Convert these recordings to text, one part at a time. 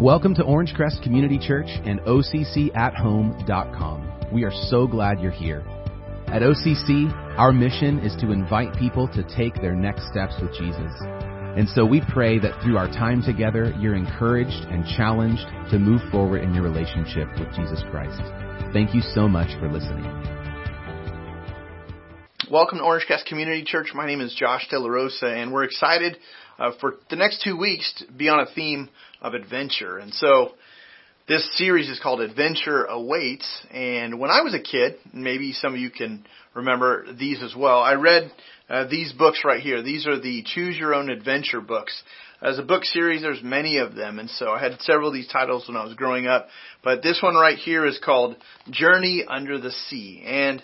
Welcome to Orange Crest Community Church and OCCAtHome.com. We are so glad you're here. At OCC, our mission is to invite people to take their next steps with Jesus. And so we pray that through our time together, you're encouraged and challenged to move forward in your relationship with Jesus Christ. Thank you so much for listening. Welcome to Orange Crest Community Church. My name is Josh De La Rosa, and we're excited uh, for the next two weeks to be on a theme of adventure. And so this series is called Adventure Awaits. And when I was a kid, maybe some of you can remember these as well, I read uh, these books right here. These are the Choose Your Own Adventure books. As a book series, there's many of them, and so I had several of these titles when I was growing up. But this one right here is called Journey Under the Sea, and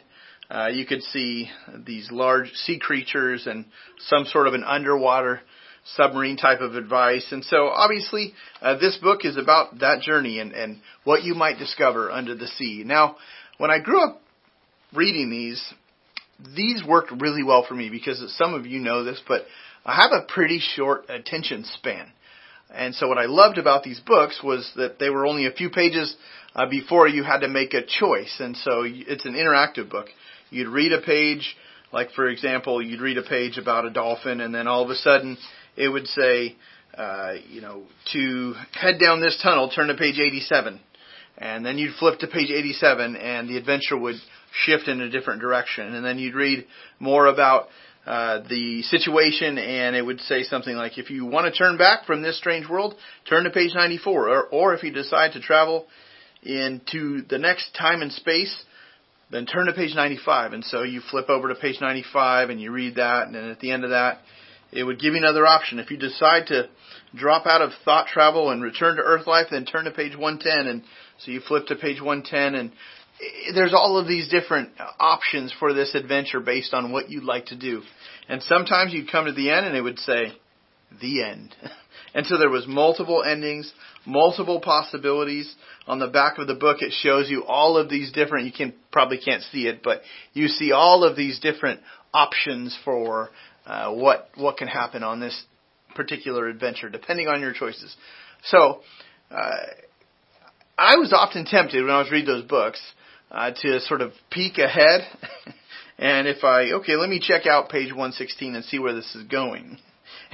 uh, you could see these large sea creatures and some sort of an underwater submarine type of advice. And so obviously, uh, this book is about that journey and, and what you might discover under the sea. Now, when I grew up reading these, these worked really well for me because some of you know this, but I have a pretty short attention span. And so what I loved about these books was that they were only a few pages uh, before you had to make a choice. And so it's an interactive book. You'd read a page, like for example, you'd read a page about a dolphin and then all of a sudden it would say, uh, you know, to head down this tunnel, turn to page 87. And then you'd flip to page 87 and the adventure would shift in a different direction. And then you'd read more about uh, the situation and it would say something like, if you want to turn back from this strange world, turn to page 94. Or, or if you decide to travel into the next time and space, then turn to page 95. And so you flip over to page 95 and you read that and then at the end of that, it would give you another option. If you decide to drop out of thought travel and return to earth life, then turn to page 110 and so you flip to page 110 and there's all of these different options for this adventure based on what you'd like to do. And sometimes you'd come to the end and it would say, the end. and so there was multiple endings, multiple possibilities. On the back of the book it shows you all of these different, you can probably can't see it, but you see all of these different options for uh, what what can happen on this particular adventure, depending on your choices. So, uh, I was often tempted when I was reading those books uh, to sort of peek ahead, and if I okay, let me check out page 116 and see where this is going.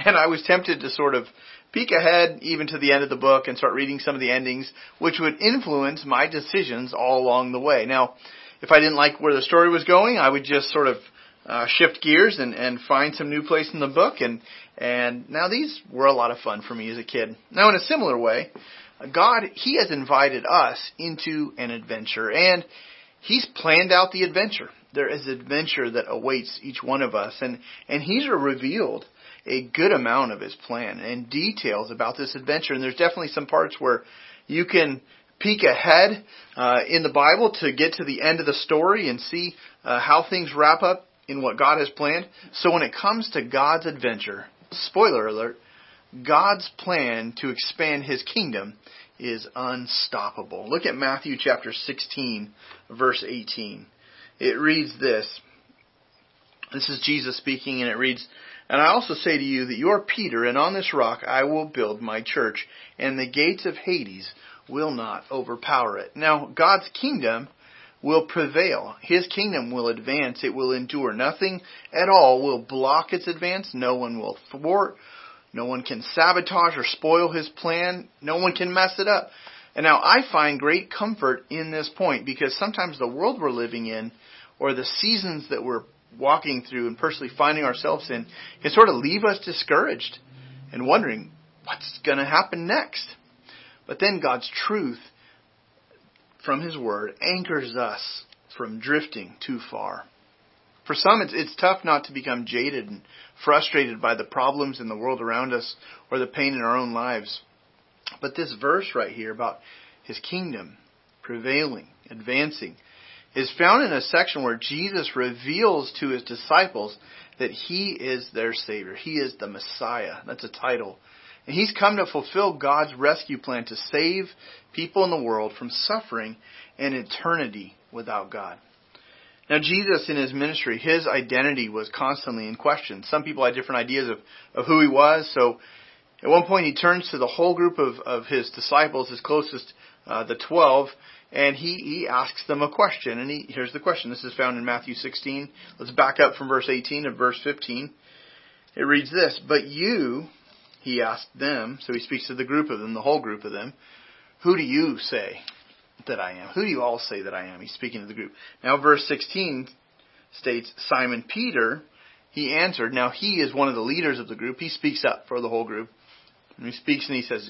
And I was tempted to sort of peek ahead even to the end of the book and start reading some of the endings, which would influence my decisions all along the way. Now, if I didn't like where the story was going, I would just sort of uh, shift gears and, and find some new place in the book. And, and now these were a lot of fun for me as a kid. Now in a similar way, God, He has invited us into an adventure and He's planned out the adventure. There is adventure that awaits each one of us and, and He's revealed a good amount of His plan and details about this adventure. And there's definitely some parts where you can peek ahead uh, in the Bible to get to the end of the story and see uh, how things wrap up in what God has planned. So when it comes to God's adventure, spoiler alert, God's plan to expand his kingdom is unstoppable. Look at Matthew chapter 16 verse 18. It reads this. This is Jesus speaking and it reads, And I also say to you that you are Peter and on this rock I will build my church and the gates of Hades will not overpower it. Now God's kingdom will prevail. His kingdom will advance. It will endure. Nothing at all will block its advance. No one will thwart. No one can sabotage or spoil his plan. No one can mess it up. And now I find great comfort in this point because sometimes the world we're living in or the seasons that we're walking through and personally finding ourselves in can sort of leave us discouraged and wondering what's going to happen next. But then God's truth from His Word anchors us from drifting too far. For some, it's, it's tough not to become jaded and frustrated by the problems in the world around us or the pain in our own lives. But this verse right here about His kingdom prevailing, advancing, is found in a section where Jesus reveals to His disciples that He is their Savior. He is the Messiah. That's a title and he's come to fulfill God's rescue plan to save people in the world from suffering and eternity without God. Now, Jesus in his ministry, his identity was constantly in question. Some people had different ideas of, of who he was, so At one point, he turns to the whole group of, of his disciples, his closest, uh, the twelve, and he, he asks them a question. And he, here's the question. This is found in Matthew 16. Let's back up from verse 18 to verse 15. It reads this, But you, he asked them, so he speaks to the group of them, the whole group of them, who do you say that I am? Who do you all say that I am? He's speaking to the group. Now verse 16 states, Simon Peter, he answered. Now he is one of the leaders of the group. He speaks up for the whole group. And he speaks and he says,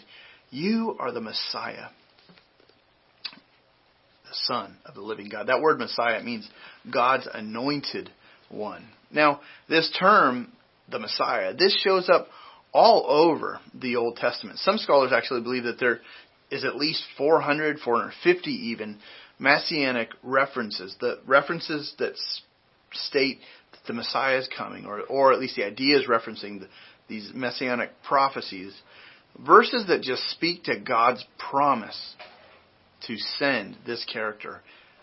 You are the Messiah, the Son of the living God. That word Messiah means God's anointed one. Now, this term, the Messiah, this shows up all over the Old Testament. Some scholars actually believe that there is at least 400, 450 even messianic references, the references that state that the Messiah is coming, or, or at least the ideas referencing the, these messianic prophecies, verses that just speak to God's promise to send this character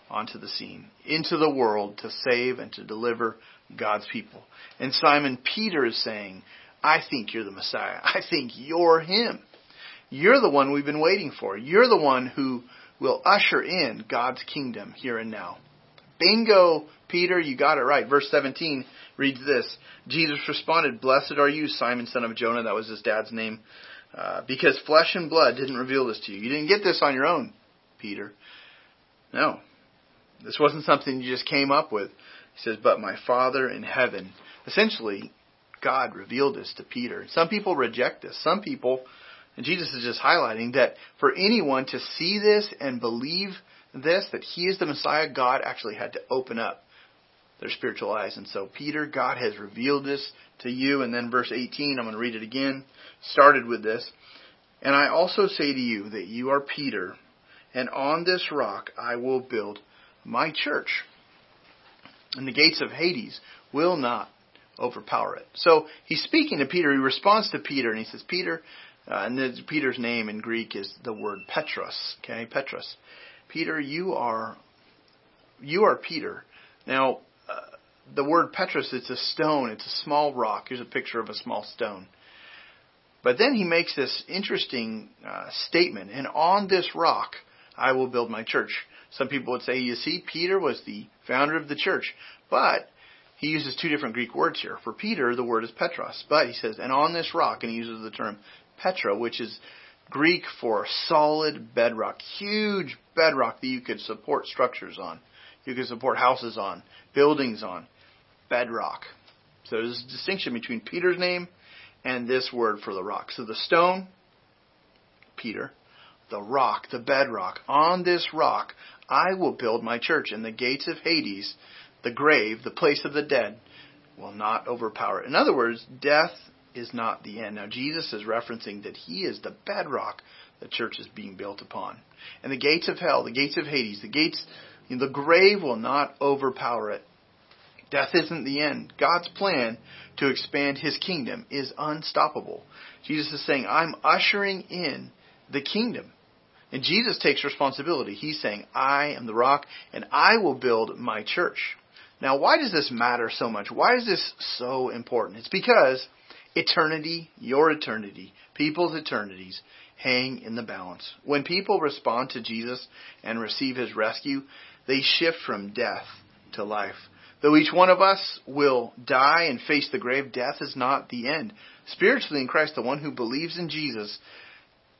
onto the scene, into the world to save and to deliver God's people. And Simon Peter is saying, I think you're the Messiah. I think you're him. You're the one we've been waiting for. You're the one who will usher in God's kingdom here and now. Bingo, Peter, you got it right. Verse 17 reads this Jesus responded, Blessed are you, Simon, son of Jonah. That was his dad's name. Uh, because flesh and blood didn't reveal this to you. You didn't get this on your own, Peter. No. This wasn't something you just came up with. He says, But my Father in heaven. Essentially, God revealed this to Peter. Some people reject this. Some people, and Jesus is just highlighting that for anyone to see this and believe this, that he is the Messiah, God actually had to open up their spiritual eyes. And so, Peter, God has revealed this to you. And then verse 18, I'm going to read it again, started with this. And I also say to you that you are Peter, and on this rock I will build my church. And the gates of Hades will not overpower it. So he's speaking to Peter. He responds to Peter, and he says, Peter, uh, and Peter's name in Greek is the word Petros. Okay, Petros. Peter, you are you are Peter. Now, uh, the word Petros, it's a stone. It's a small rock. Here's a picture of a small stone. But then he makes this interesting uh, statement, and on this rock I will build my church. Some people would say, you see, Peter was the founder of the church. But he uses two different Greek words here. For Peter, the word is Petros. But he says, and on this rock, and he uses the term Petra, which is Greek for solid bedrock, huge bedrock that you could support structures on. You could support houses on, buildings on, bedrock. So there's a distinction between Peter's name and this word for the rock. So the stone, Peter, the rock, the bedrock. On this rock I will build my church, and the gates of Hades, the grave, the place of the dead, will not overpower it. In other words, death is not the end. Now, Jesus is referencing that He is the bedrock the church is being built upon. And the gates of hell, the gates of Hades, the gates, you know, the grave will not overpower it. Death isn't the end. God's plan to expand His kingdom is unstoppable. Jesus is saying, I'm ushering in the kingdom. And Jesus takes responsibility. He's saying, I am the rock and I will build my church. Now, why does this matter so much? Why is this so important? It's because eternity, your eternity, people's eternities, hang in the balance. When people respond to Jesus and receive his rescue, they shift from death to life. Though each one of us will die and face the grave, death is not the end. Spiritually in Christ, the one who believes in Jesus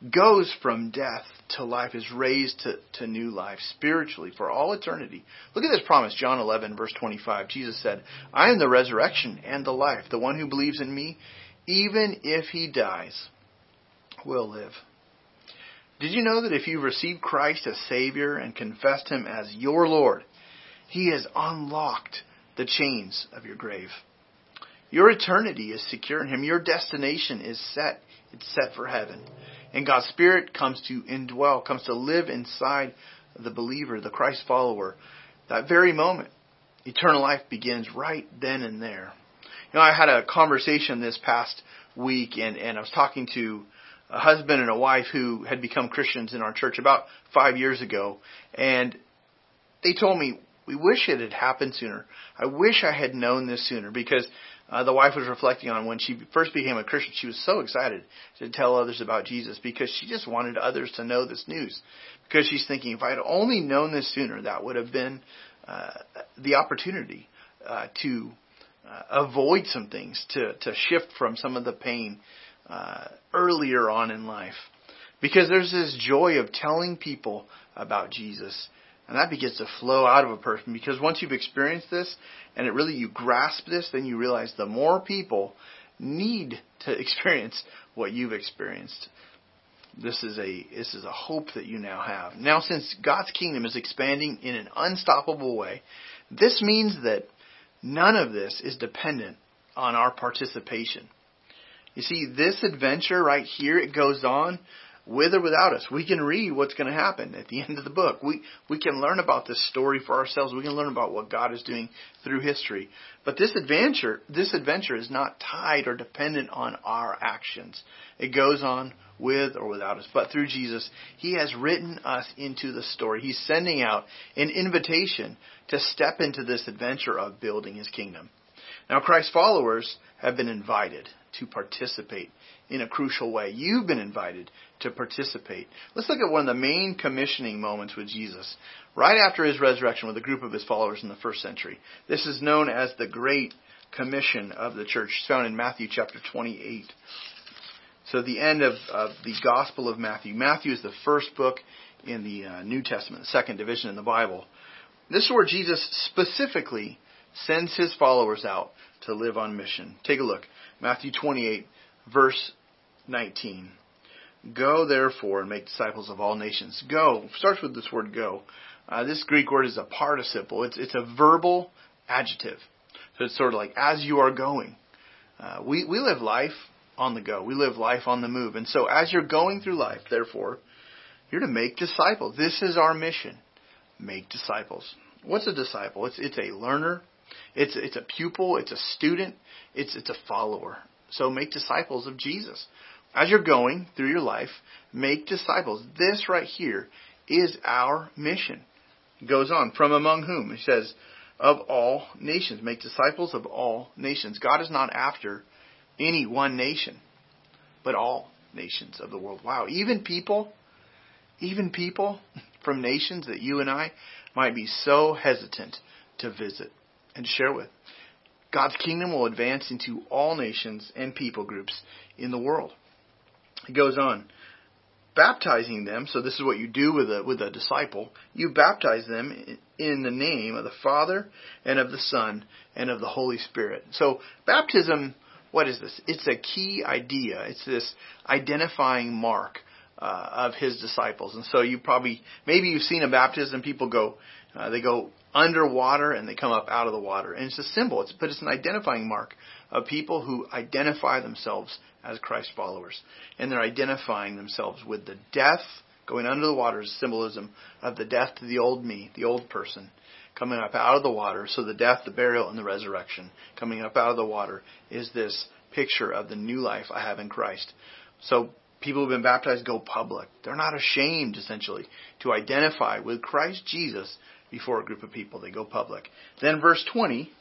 goes from death to life, is raised to, to new life spiritually for all eternity. Look at this promise, John 11, verse 25. Jesus said, I am the resurrection and the life. The one who believes in me, even if he dies, will live. Did you know that if you receive Christ as Savior and confessed Him as your Lord, He has unlocked the chains of your grave? Your eternity is secure in Him. Your destination is set. It's set for heaven. And God's Spirit comes to indwell, comes to live inside the believer, the Christ follower. That very moment, eternal life begins right then and there. You know, I had a conversation this past week, and, and I was talking to a husband and a wife who had become Christians in our church about five years ago, and they told me, we wish it had happened sooner. I wish I had known this sooner because uh, the wife was reflecting on when she first became a Christian. She was so excited to tell others about Jesus because she just wanted others to know this news. Because she's thinking, if I had only known this sooner, that would have been uh, the opportunity uh, to uh, avoid some things, to to shift from some of the pain uh, earlier on in life. Because there's this joy of telling people about Jesus and that begins to flow out of a person because once you've experienced this and it really you grasp this, then you realize the more people need to experience what you've experienced. This is a this is a hope that you now have. Now since God's kingdom is expanding in an unstoppable way, this means that none of this is dependent on our participation. You see, this adventure right here, it goes on with or without us. We can read what's going to happen at the end of the book. We we can learn about this story for ourselves. We can learn about what God is doing through history. But this adventure, this adventure is not tied or dependent on our actions. It goes on with or without us. But through Jesus, He has written us into the story. He's sending out an invitation to step into this adventure of building His kingdom. Now, Christ's followers have been invited to participate in a crucial way. You've been invited to participate. Let's look at one of the main commissioning moments with Jesus. Right after his resurrection with a group of his followers in the first century. This is known as the Great Commission of the church. It's found in Matthew chapter 28. So the end of, of the Gospel of Matthew. Matthew is the first book in the uh, New Testament, the second division in the Bible. This is where Jesus specifically sends his followers out to live on mission. Take a look. Matthew 28, verse 19. Go therefore and make disciples of all nations. Go starts with this word go. Uh, this Greek word is a participle. It's it's a verbal adjective. So it's sort of like as you are going. Uh, we we live life on the go. We live life on the move. And so as you're going through life, therefore, you're to make disciples. This is our mission. Make disciples. What's a disciple? It's it's a learner. It's it's a pupil. It's a student. It's it's a follower. So make disciples of Jesus. As you're going through your life, make disciples. This right here is our mission. It goes on, from among whom? He says, of all nations. Make disciples of all nations. God is not after any one nation, but all nations of the world. Wow. Even people, even people from nations that you and I might be so hesitant to visit and share with. God's kingdom will advance into all nations and people groups in the world. He goes on, baptizing them. So this is what you do with a with a disciple. You baptize them in the name of the Father and of the Son and of the Holy Spirit. So baptism, what is this? It's a key idea. It's this identifying mark uh, of his disciples. And so you probably maybe you've seen a baptism. People go, uh, they go underwater and they come up out of the water. And it's a symbol, it's, but it's an identifying mark of people who identify themselves as Christ followers. And they're identifying themselves with the death, going under the water is symbolism of the death to the old me, the old person, coming up out of the water. So the death, the burial, and the resurrection coming up out of the water is this picture of the new life I have in Christ. So people who've been baptized go public. They're not ashamed, essentially, to identify with Christ Jesus before a group of people. They go public. Then verse 20,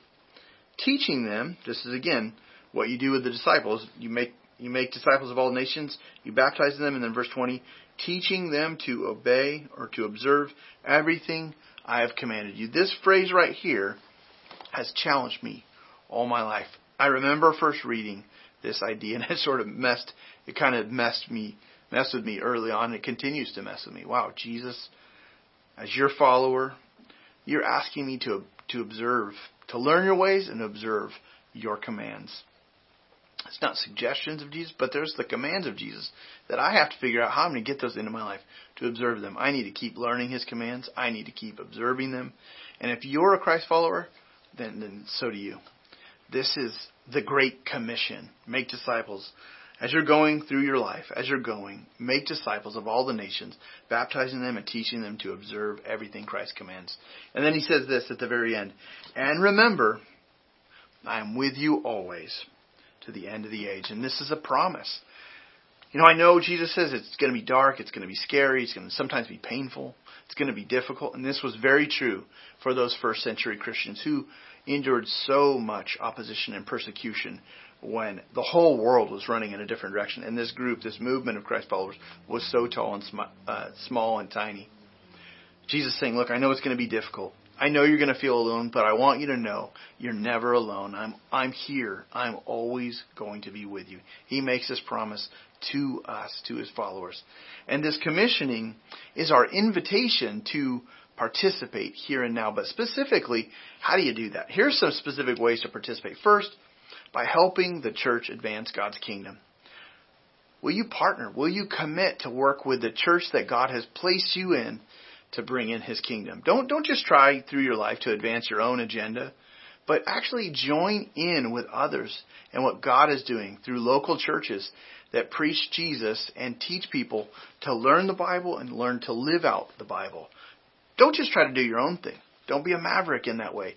teaching them, this is again what you do with the disciples. You make you make disciples of all nations, you baptize them, and then verse 20, teaching them to obey or to observe everything I have commanded you. This phrase right here has challenged me all my life. I remember first reading this idea and it sort of messed it kind of messed me messed with me early on. It continues to mess with me. Wow, Jesus, as your follower, you're asking me to, to observe, to learn your ways and observe your commands. It's not suggestions of Jesus, but there's the commands of Jesus that I have to figure out how I'm going to get those into my life to observe them. I need to keep learning His commands. I need to keep observing them. And if you're a Christ follower, then, then so do you. This is the Great Commission. Make disciples as you're going through your life, as you're going, make disciples of all the nations, baptizing them and teaching them to observe everything Christ commands. And then he says this at the very end And remember, I am with you always to the end of the age. And this is a promise. You know, I know Jesus says it's going to be dark, it's going to be scary, it's going to sometimes be painful, it's going to be difficult. And this was very true for those first century Christians who endured so much opposition and persecution when the whole world was running in a different direction. And this group, this movement of Christ followers, was so tall and sm- uh, small and tiny. Jesus saying, Look, I know it's going to be difficult. I know you're going to feel alone, but I want you to know you're never alone. I'm, I'm here. I'm always going to be with you. He makes this promise to us, to his followers. And this commissioning is our invitation to participate here and now. But specifically, how do you do that? Here's some specific ways to participate. First, by helping the church advance God's kingdom. Will you partner? Will you commit to work with the church that God has placed you in to bring in his kingdom? Don't don't just try through your life to advance your own agenda, but actually join in with others and what God is doing through local churches that preach Jesus and teach people to learn the Bible and learn to live out the Bible. Don't just try to do your own thing. Don't be a maverick in that way.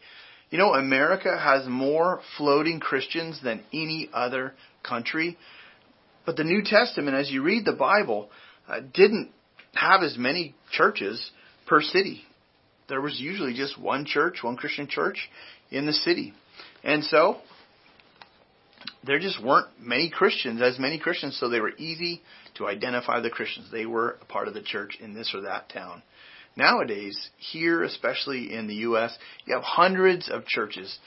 You know, America has more floating Christians than any other country. But the New Testament, as you read the Bible, uh, didn't have as many churches per city. There was usually just one church, one Christian church in the city. And so, there just weren't many Christians, as many Christians, so they were easy to identify the Christians. They were a part of the church in this or that town. Nowadays, here, especially in the U.S., you have hundreds of churches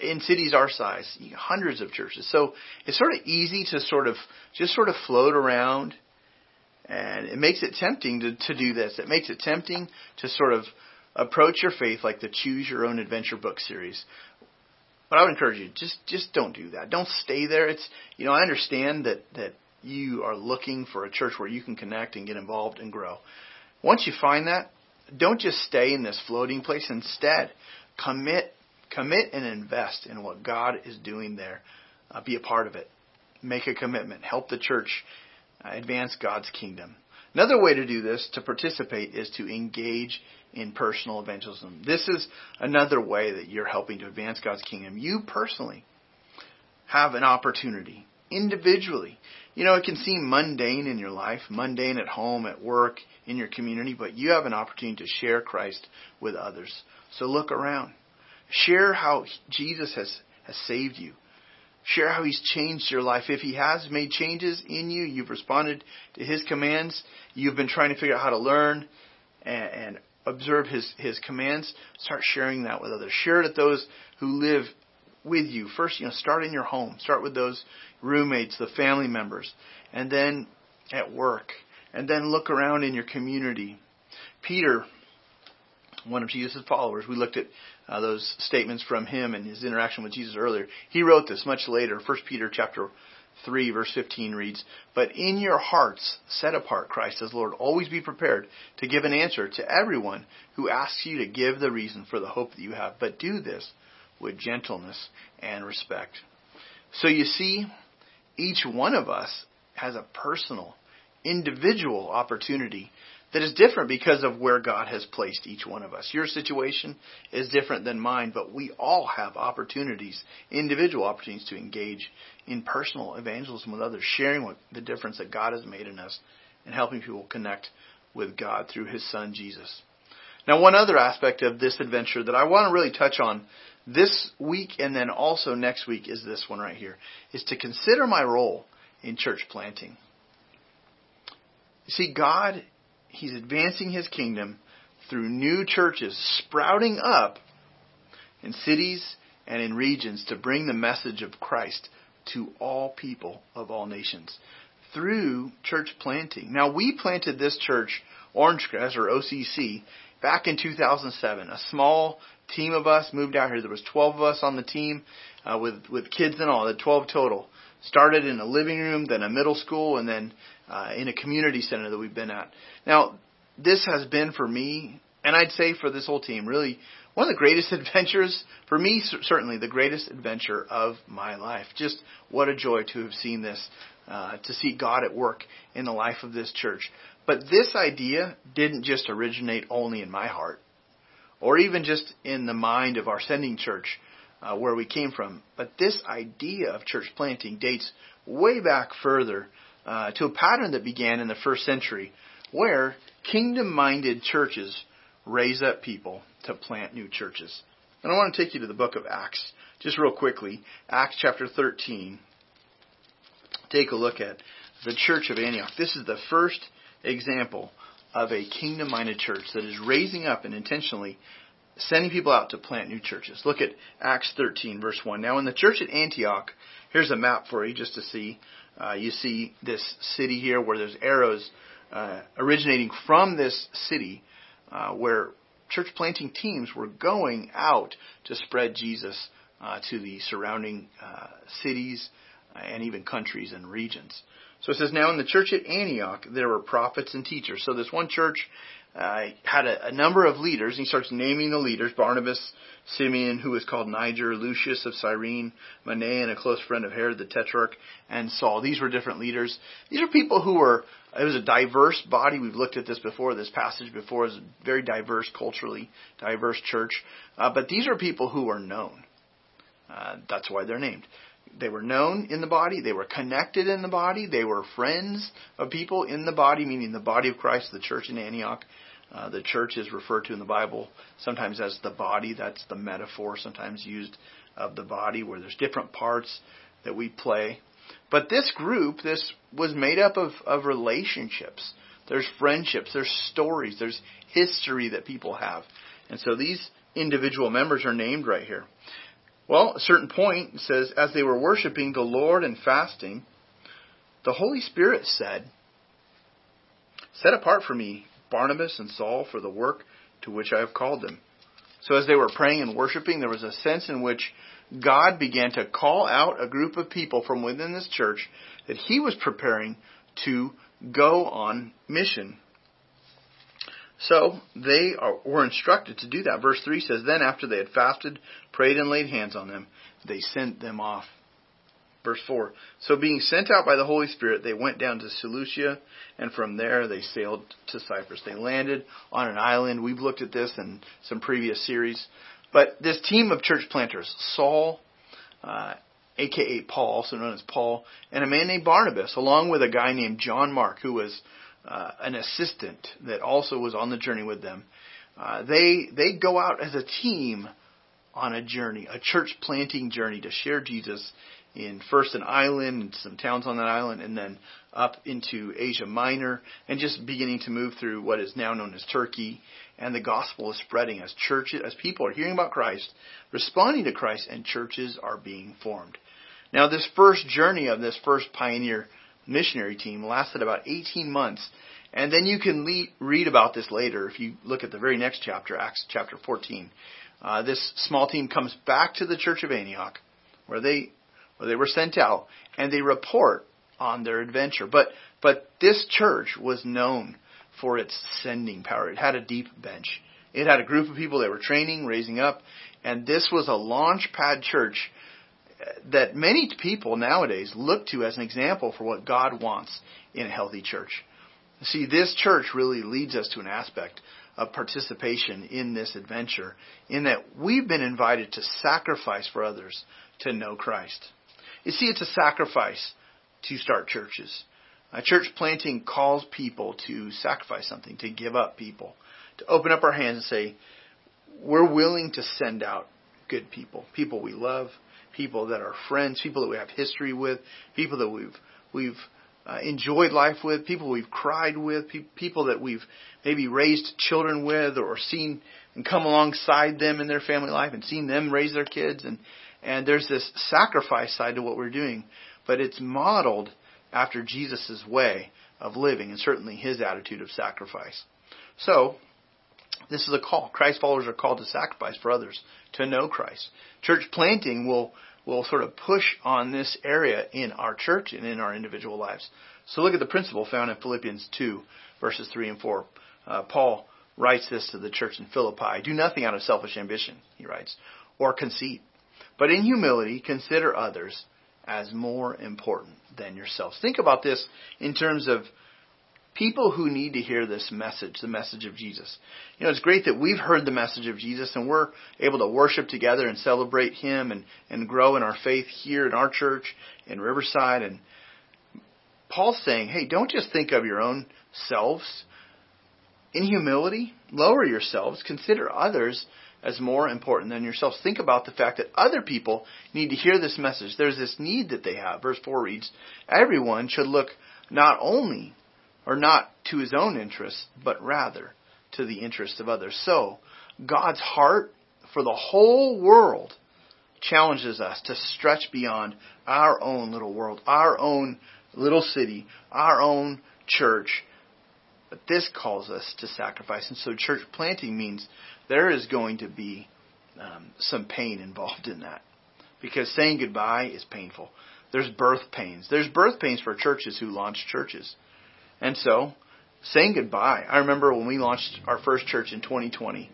in cities our size, hundreds of churches. So it's sort of easy to sort of just sort of float around, and it makes it tempting to, to do this. It makes it tempting to sort of approach your faith like the Choose Your Own Adventure book series. But I would encourage you just just don't do that. Don't stay there. It's you know I understand that that you are looking for a church where you can connect and get involved and grow. Once you find that, don't just stay in this floating place. Instead, commit, commit and invest in what God is doing there. Uh, be a part of it. Make a commitment. Help the church advance God's kingdom. Another way to do this, to participate, is to engage in personal evangelism. This is another way that you're helping to advance God's kingdom. You personally have an opportunity individually. You know, it can seem mundane in your life, mundane at home, at work, in your community, but you have an opportunity to share Christ with others. So look around. Share how Jesus has, has saved you. Share how He's changed your life. If He has made changes in you, you've responded to His commands, you've been trying to figure out how to learn and, and observe His, His commands, start sharing that with others. Share it with those who live with you. First, you know, start in your home. Start with those roommates, the family members, and then at work, and then look around in your community. Peter, one of Jesus' followers, we looked at uh, those statements from him and his interaction with Jesus earlier. He wrote this much later. 1 Peter chapter 3 verse 15 reads, But in your hearts set apart Christ as Lord. Always be prepared to give an answer to everyone who asks you to give the reason for the hope that you have. But do this with gentleness and respect. So you see, each one of us has a personal, individual opportunity that is different because of where God has placed each one of us. Your situation is different than mine, but we all have opportunities, individual opportunities to engage in personal evangelism with others, sharing what the difference that God has made in us and helping people connect with God through His Son Jesus. Now, one other aspect of this adventure that I want to really touch on this week and then also next week is this one right here, is to consider my role in church planting. See, God, He's advancing His kingdom through new churches sprouting up in cities and in regions to bring the message of Christ to all people of all nations through church planting. Now, we planted this church, Orange Crest or OCC, back in 2007. A small team of us moved out here. There was 12 of us on the team uh, with with kids and all. The 12 total. Started in a living room, then a middle school, and then uh, in a community center that we've been at. Now, this has been for me, and I'd say for this whole team, really one of the greatest adventures for me. Certainly, the greatest adventure of my life. Just what a joy to have seen this, uh, to see God at work in the life of this church. But this idea didn't just originate only in my heart or even just in the mind of our sending church uh, where we came from. But this idea of church planting dates way back further uh, to a pattern that began in the first century where kingdom minded churches raise up people to plant new churches. And I want to take you to the book of Acts, just real quickly. Acts chapter 13. Take a look at the church of Antioch. This is the first example of a kingdom minded church that is raising up and intentionally sending people out to plant new churches. Look at Acts 13, verse 1. Now, in the church at Antioch, here's a map for you just to see. Uh, you see this city here where there's arrows uh, originating from this city uh, where church planting teams were going out to spread Jesus uh, to the surrounding uh, cities and even countries and regions. So it says, Now in the church at Antioch, there were prophets and teachers. So this one church uh, had a, a, number of leaders. And he starts naming the leaders Barnabas, Simeon, who was called Niger, Lucius of Cyrene, Manaen, a close friend of Herod the Tetrarch, and Saul. These were different leaders. These are people who were, it was a diverse body. We've looked at this before, this passage before. is a very diverse, culturally diverse church. Uh, but these are people who are known. Uh, that's why they're named they were known in the body, they were connected in the body, they were friends of people in the body, meaning the body of Christ, the church in Antioch. Uh, the church is referred to in the Bible sometimes as the body. That's the metaphor sometimes used of the body, where there's different parts that we play. But this group, this was made up of, of relationships. There's friendships, there's stories, there's history that people have. And so these individual members are named right here. Well, a certain point says, as they were worshiping the Lord and fasting, the Holy Spirit said, Set apart for me Barnabas and Saul for the work to which I have called them. So as they were praying and worshiping, there was a sense in which God began to call out a group of people from within this church that he was preparing to go on mission. So they are, were instructed to do that. Verse 3 says, Then after they had fasted, prayed, and laid hands on them, they sent them off. Verse 4 So being sent out by the Holy Spirit, they went down to Seleucia, and from there they sailed to Cyprus. They landed on an island. We've looked at this in some previous series. But this team of church planters, Saul, uh, aka Paul, also known as Paul, and a man named Barnabas, along with a guy named John Mark, who was uh, an assistant that also was on the journey with them. Uh, they they go out as a team on a journey, a church planting journey to share Jesus in first an island and some towns on that island, and then up into Asia Minor, and just beginning to move through what is now known as Turkey. And the gospel is spreading as churches, as people are hearing about Christ, responding to Christ, and churches are being formed. Now, this first journey of this first pioneer missionary team lasted about 18 months. And then you can le- read about this later if you look at the very next chapter, Acts chapter 14. Uh, this small team comes back to the church of Antioch, where they they were sent out, and they report on their adventure. But but this church was known for its sending power. It had a deep bench. It had a group of people that were training, raising up, and this was a launch pad church uh, that many people nowadays look to as an example for what God wants in a healthy church. See, this church really leads us to an aspect of participation in this adventure, in that we've been invited to sacrifice for others to know Christ. You see, it's a sacrifice to start churches. Church planting calls people to sacrifice something, to give up people, to open up our hands and say, we're willing to send out good people, people we love, people that are friends, people that we have history with, people that we've we've uh, enjoyed life with, people we've cried with, pe- people that we've maybe raised children with, or seen and come alongside them in their family life and seen them raise their kids, and and there's this sacrifice side to what we're doing, but it's modeled after Jesus' way of living, and certainly his attitude of sacrifice. So, this is a call. Christ followers are called to sacrifice for others, to know Christ. Church planting will will sort of push on this area in our church and in our individual lives. So look at the principle found in Philippians 2, verses 3 and 4. Uh, Paul writes this to the church in Philippi Do nothing out of selfish ambition, he writes, or conceit, but in humility consider others as more important than yourselves. Think about this in terms of people who need to hear this message, the message of Jesus. You know, it's great that we've heard the message of Jesus and we're able to worship together and celebrate Him and, and grow in our faith here in our church in Riverside. And Paul's saying, hey, don't just think of your own selves. In humility, lower yourselves, consider others as more important than yourselves. Think about the fact that other people need to hear this message. There's this need that they have. Verse 4 reads, Everyone should look not only or not to his own interests, but rather to the interests of others. So, God's heart for the whole world challenges us to stretch beyond our own little world, our own little city, our own church. But this calls us to sacrifice. And so church planting means there is going to be um, some pain involved in that. Because saying goodbye is painful. There's birth pains. There's birth pains for churches who launch churches. And so, saying goodbye. I remember when we launched our first church in 2020,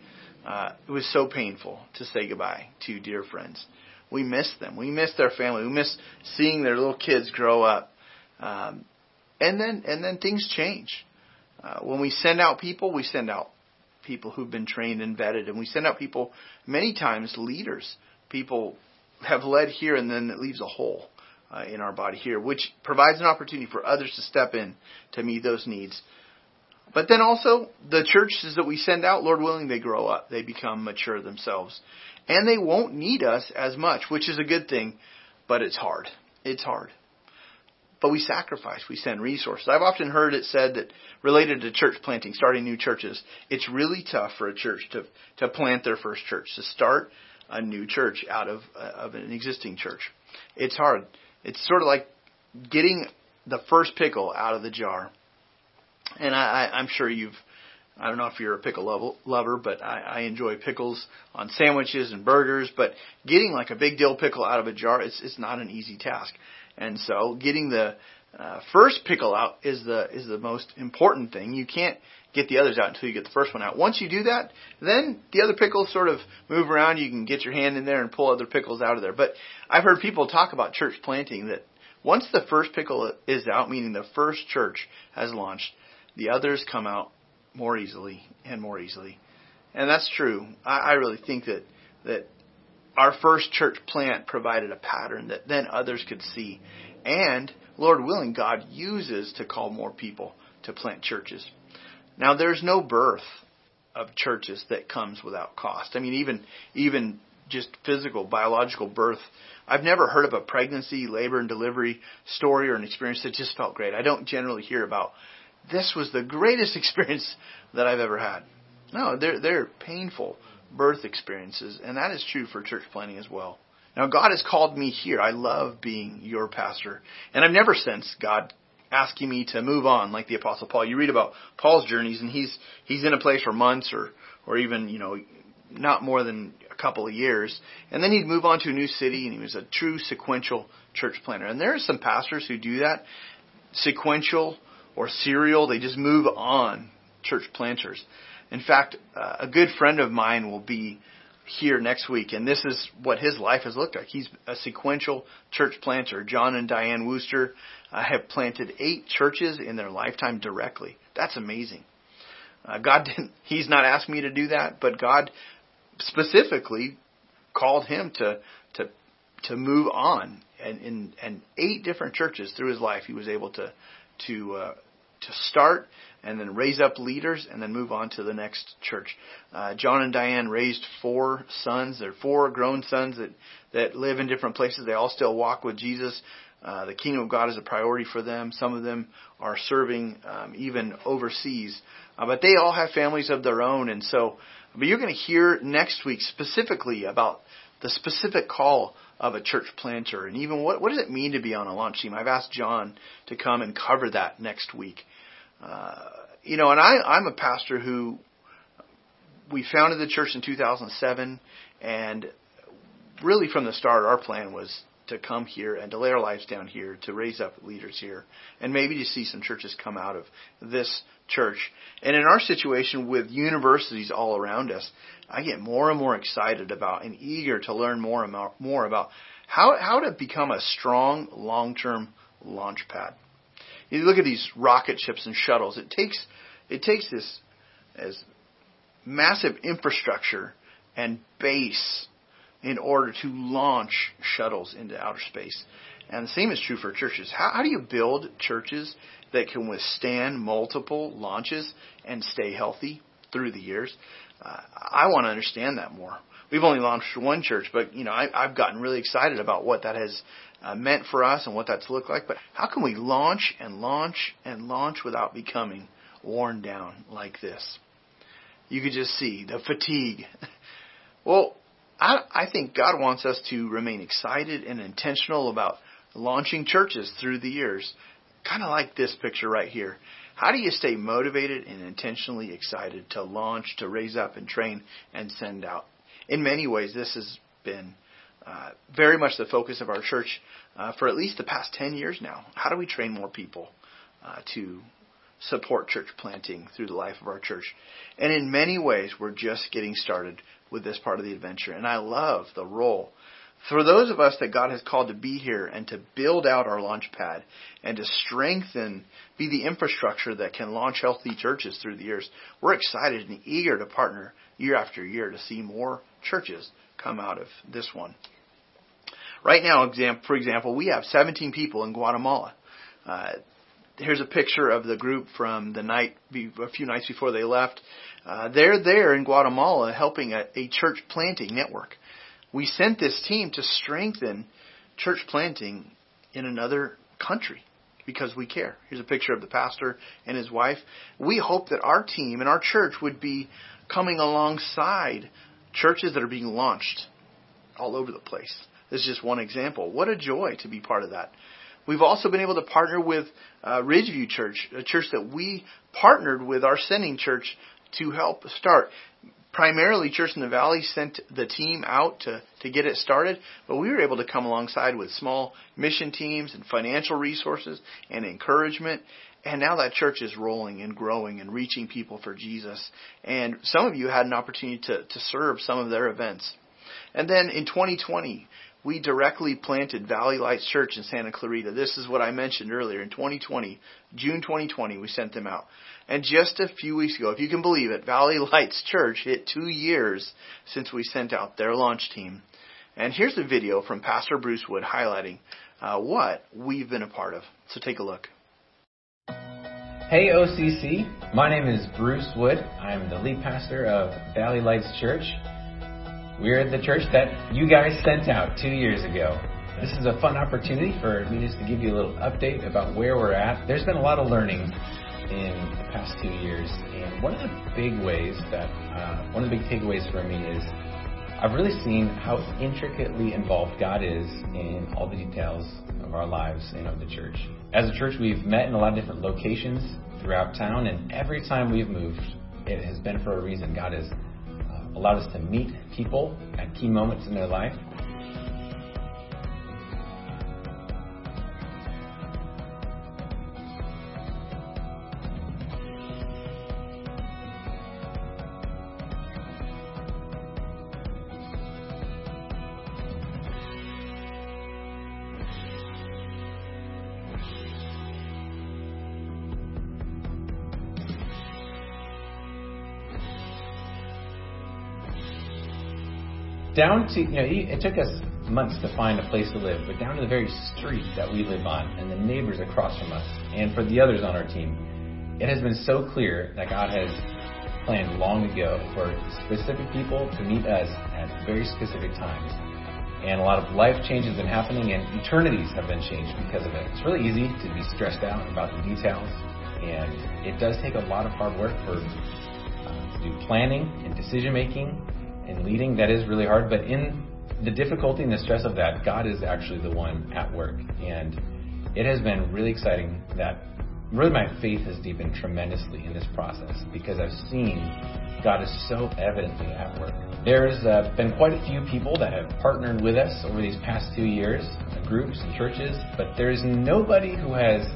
uh, it was so painful to say goodbye to dear friends. We miss them. We miss their family. We miss seeing their little kids grow up. Um, and then and then things change. Uh, when we send out people, we send out people who've been trained and vetted, and we send out people many times leaders. People have led here, and then it leaves a hole uh, in our body here, which provides an opportunity for others to step in to meet those needs. But then also, the churches that we send out, Lord willing, they grow up. They become mature themselves. And they won't need us as much, which is a good thing, but it's hard. It's hard. But we sacrifice, we send resources. I've often heard it said that related to church planting, starting new churches, it's really tough for a church to, to plant their first church, to start a new church out of, uh, of an existing church. It's hard. It's sort of like getting the first pickle out of the jar. And I, I, I'm sure you've, I don't know if you're a pickle lover, but I, I enjoy pickles on sandwiches and burgers. But getting like a big dill pickle out of a jar, it's, it's not an easy task. And so getting the uh, first pickle out is the is the most important thing. You can't get the others out until you get the first one out. Once you do that, then the other pickles sort of move around. You can get your hand in there and pull other pickles out of there. But I've heard people talk about church planting that once the first pickle is out, meaning the first church has launched, the others come out more easily and more easily. And that's true. I, I really think that that our first church plant provided a pattern that then others could see. And Lord willing, God uses to call more people to plant churches. Now there's no birth of churches that comes without cost. I mean even even just physical, biological birth. I've never heard of a pregnancy, labor and delivery story or an experience that just felt great. I don't generally hear about this was the greatest experience that I've ever had. No, they're they're painful birth experiences, and that is true for church planting as well. Now, God has called me here. I love being your pastor, and I've never sensed God asking me to move on like the apostle Paul. You read about Paul's journeys and he's he's in a place for months or or even, you know, not more than a couple of years. And then he'd move on to a new city and he was a true sequential church planter. And there are some pastors who do that. Sequential or serial, they just move on church planters. In fact, uh, a good friend of mine will be here next week, and this is what his life has looked like. He's a sequential church planter. John and Diane Wooster uh, have planted eight churches in their lifetime directly. That's amazing. Uh, God didn't, he's not asked me to do that, but God specifically called him to, to, to move on. And in, and eight different churches through his life, he was able to, to, uh, to start and then raise up leaders and then move on to the next church. Uh, John and Diane raised four sons. They're four grown sons that, that live in different places. They all still walk with Jesus. Uh, the kingdom of God is a priority for them. Some of them are serving um, even overseas. Uh, but they all have families of their own. And so, but you're going to hear next week specifically about the specific call of a church planter and even what, what does it mean to be on a launch team. I've asked John to come and cover that next week. Uh, you know, and I, I'm a pastor who we founded the church in 2007, and really from the start, our plan was to come here and to lay our lives down here, to raise up leaders here, and maybe to see some churches come out of this church. And in our situation with universities all around us, I get more and more excited about and eager to learn more and more about how how to become a strong long-term launch pad. You look at these rocket ships and shuttles. It takes it takes this as massive infrastructure and base in order to launch shuttles into outer space. And the same is true for churches. How, how do you build churches that can withstand multiple launches and stay healthy? through the years. Uh, I want to understand that more. We've only launched one church, but you know I, I've gotten really excited about what that has uh, meant for us and what that's looked like. But how can we launch and launch and launch without becoming worn down like this? You could just see the fatigue. well, I, I think God wants us to remain excited and intentional about launching churches through the years. Kind of like this picture right here. How do you stay motivated and intentionally excited to launch, to raise up and train and send out? In many ways, this has been uh, very much the focus of our church uh, for at least the past 10 years now. How do we train more people uh, to support church planting through the life of our church? And in many ways, we're just getting started with this part of the adventure. And I love the role. For those of us that God has called to be here and to build out our launch pad and to strengthen, be the infrastructure that can launch healthy churches through the years, we're excited and eager to partner year after year to see more churches come out of this one. Right now, for example, we have 17 people in Guatemala. Uh, here's a picture of the group from the night, a few nights before they left. Uh, they're there in Guatemala helping a, a church planting network. We sent this team to strengthen church planting in another country because we care. Here's a picture of the pastor and his wife. We hope that our team and our church would be coming alongside churches that are being launched all over the place. This is just one example. What a joy to be part of that. We've also been able to partner with uh, Ridgeview Church, a church that we partnered with our sending church to help start. Primarily, Church in the Valley sent the team out to, to get it started, but we were able to come alongside with small mission teams and financial resources and encouragement. And now that church is rolling and growing and reaching people for Jesus. And some of you had an opportunity to, to serve some of their events. And then in 2020, we directly planted Valley Lights Church in Santa Clarita. This is what I mentioned earlier. In 2020, June 2020, we sent them out. And just a few weeks ago, if you can believe it, Valley Lights Church hit two years since we sent out their launch team. And here's a video from Pastor Bruce Wood highlighting uh, what we've been a part of. So take a look. Hey OCC, my name is Bruce Wood. I'm the lead pastor of Valley Lights Church. We're at the church that you guys sent out two years ago. This is a fun opportunity for me just to give you a little update about where we're at. There's been a lot of learning in the past two years, and one of the big ways that, uh, one of the big takeaways for me is I've really seen how intricately involved God is in all the details of our lives and of the church. As a church, we've met in a lot of different locations throughout town, and every time we've moved, it has been for a reason. God has allowed us to meet people at key moments in their life down to, you know, it took us months to find a place to live, but down to the very street that we live on and the neighbors across from us and for the others on our team, it has been so clear that God has planned long ago for specific people to meet us at very specific times. And a lot of life changes have been happening and eternities have been changed because of it. It's really easy to be stressed out about the details and it does take a lot of hard work for uh, to do planning and decision making in leading, that is really hard. But in the difficulty and the stress of that, God is actually the one at work. And it has been really exciting that really my faith has deepened tremendously in this process because I've seen God is so evidently at work. There's uh, been quite a few people that have partnered with us over these past two years, groups and churches, but there's nobody who has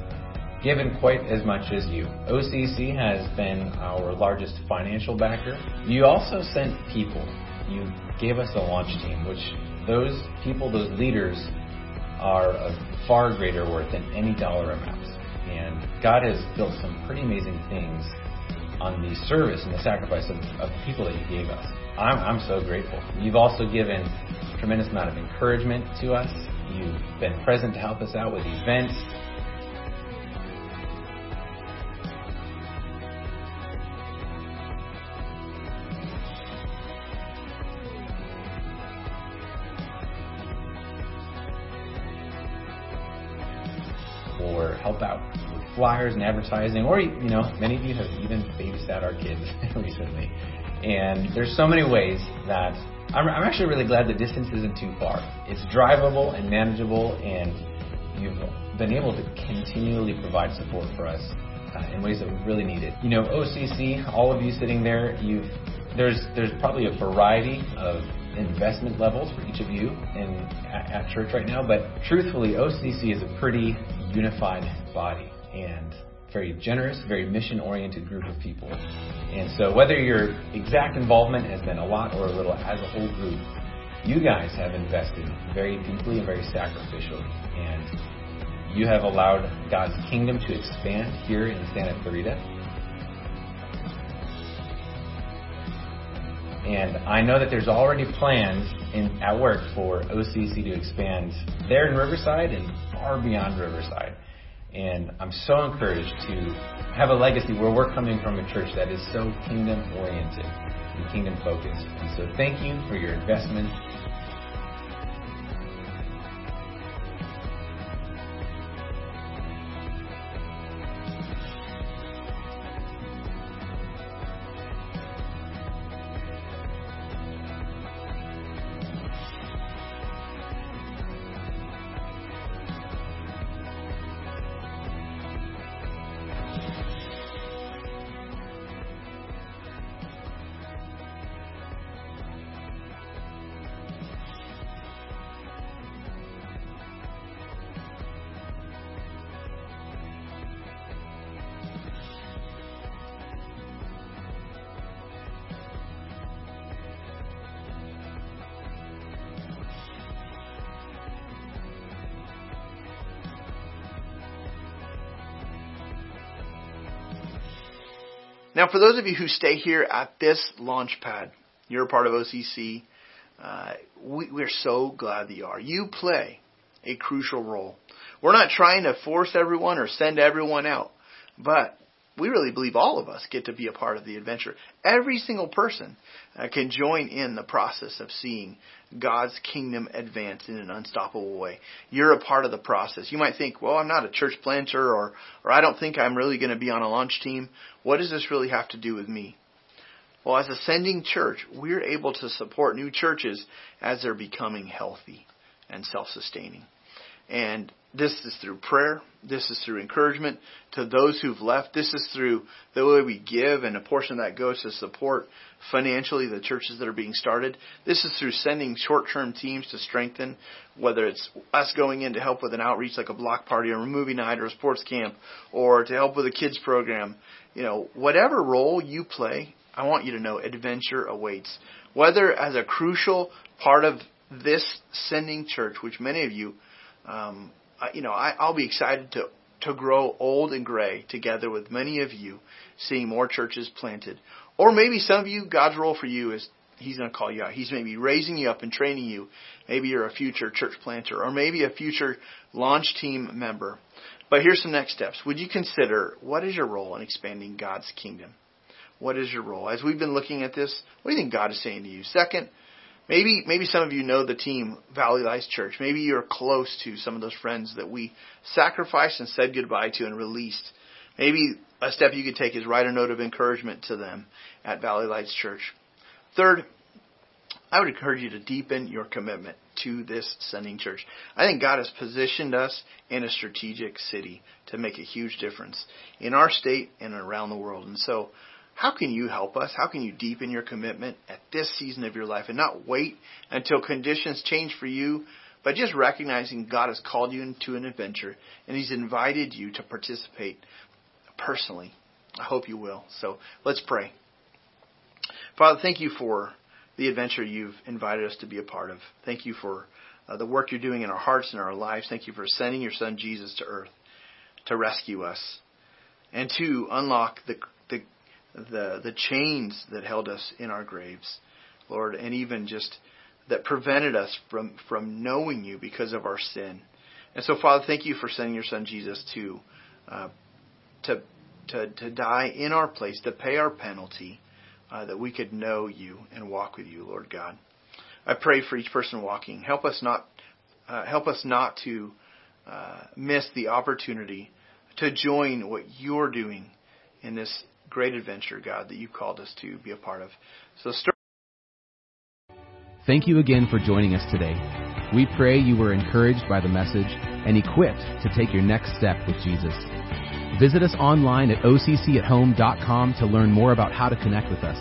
given quite as much as you. OCC has been our largest financial backer. You also sent people. You gave us a launch team, which those people, those leaders, are of far greater worth than any dollar amount. And God has built some pretty amazing things on the service and the sacrifice of, of people that you gave us. I'm, I'm so grateful. You've also given a tremendous amount of encouragement to us. You've been present to help us out with events, flyers and advertising, or you know, many of you have even babysat our kids recently. And there's so many ways that I'm, I'm actually really glad the distance isn't too far. It's drivable and manageable, and you've been able to continually provide support for us uh, in ways that we really need it. You know, OCC, all of you sitting there, you've there's there's probably a variety of investment levels for each of you in at, at church right now, but truthfully, OCC is a pretty unified body and very generous, very mission oriented group of people. And so, whether your exact involvement has been a lot or a little as a whole group, you guys have invested very deeply and very sacrificially. And you have allowed God's kingdom to expand here in Santa Clarita. And I know that there's already plans in, at work for OCC to expand there in Riverside and far beyond Riverside. And I'm so encouraged to have a legacy where we're coming from a church that is so kingdom oriented and kingdom focused. And so thank you for your investment Now, for those of you who stay here at this launch pad, you're a part of OCC. Uh, we, we're so glad that you are. You play a crucial role. We're not trying to force everyone or send everyone out, but we really believe all of us get to be a part of the adventure. Every single person uh, can join in the process of seeing God's kingdom advance in an unstoppable way. You're a part of the process. You might think, well, I'm not a church planter or, or I don't think I'm really going to be on a launch team. What does this really have to do with me? Well, as a sending church, we're able to support new churches as they're becoming healthy and self-sustaining. And this is through prayer. This is through encouragement to those who've left. This is through the way we give, and a portion of that goes to support financially the churches that are being started. This is through sending short-term teams to strengthen, whether it's us going in to help with an outreach like a block party or a movie night or a sports camp, or to help with a kids program. You know, whatever role you play, I want you to know adventure awaits. Whether as a crucial part of this sending church, which many of you um, you know, I, I'll be excited to to grow old and gray together with many of you, seeing more churches planted. Or maybe some of you, God's role for you is He's going to call you out. He's maybe raising you up and training you. Maybe you're a future church planter, or maybe a future launch team member. But here's some next steps. Would you consider what is your role in expanding God's kingdom? What is your role? As we've been looking at this, what do you think God is saying to you? Second, Maybe maybe some of you know the team Valley Lights Church. Maybe you're close to some of those friends that we sacrificed and said goodbye to and released. Maybe a step you could take is write a note of encouragement to them at Valley Lights Church. Third, I would encourage you to deepen your commitment to this sending church. I think God has positioned us in a strategic city to make a huge difference in our state and around the world. And so how can you help us? How can you deepen your commitment at this season of your life and not wait until conditions change for you, but just recognizing God has called you into an adventure and He's invited you to participate personally? I hope you will. So let's pray. Father, thank you for the adventure you've invited us to be a part of. Thank you for uh, the work you're doing in our hearts and our lives. Thank you for sending your Son Jesus to earth to rescue us and to unlock the the the chains that held us in our graves, Lord, and even just that prevented us from from knowing you because of our sin. And so, Father, thank you for sending your Son Jesus to uh, to to to die in our place, to pay our penalty, uh, that we could know you and walk with you, Lord God. I pray for each person walking. Help us not uh, help us not to uh, miss the opportunity to join what you're doing in this great adventure, God, that you called us to be a part of. So start. Thank you again for joining us today. We pray you were encouraged by the message and equipped to take your next step with Jesus. Visit us online at occathome.com to learn more about how to connect with us.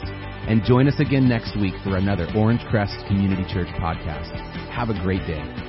And join us again next week for another Orange Crest Community Church podcast. Have a great day.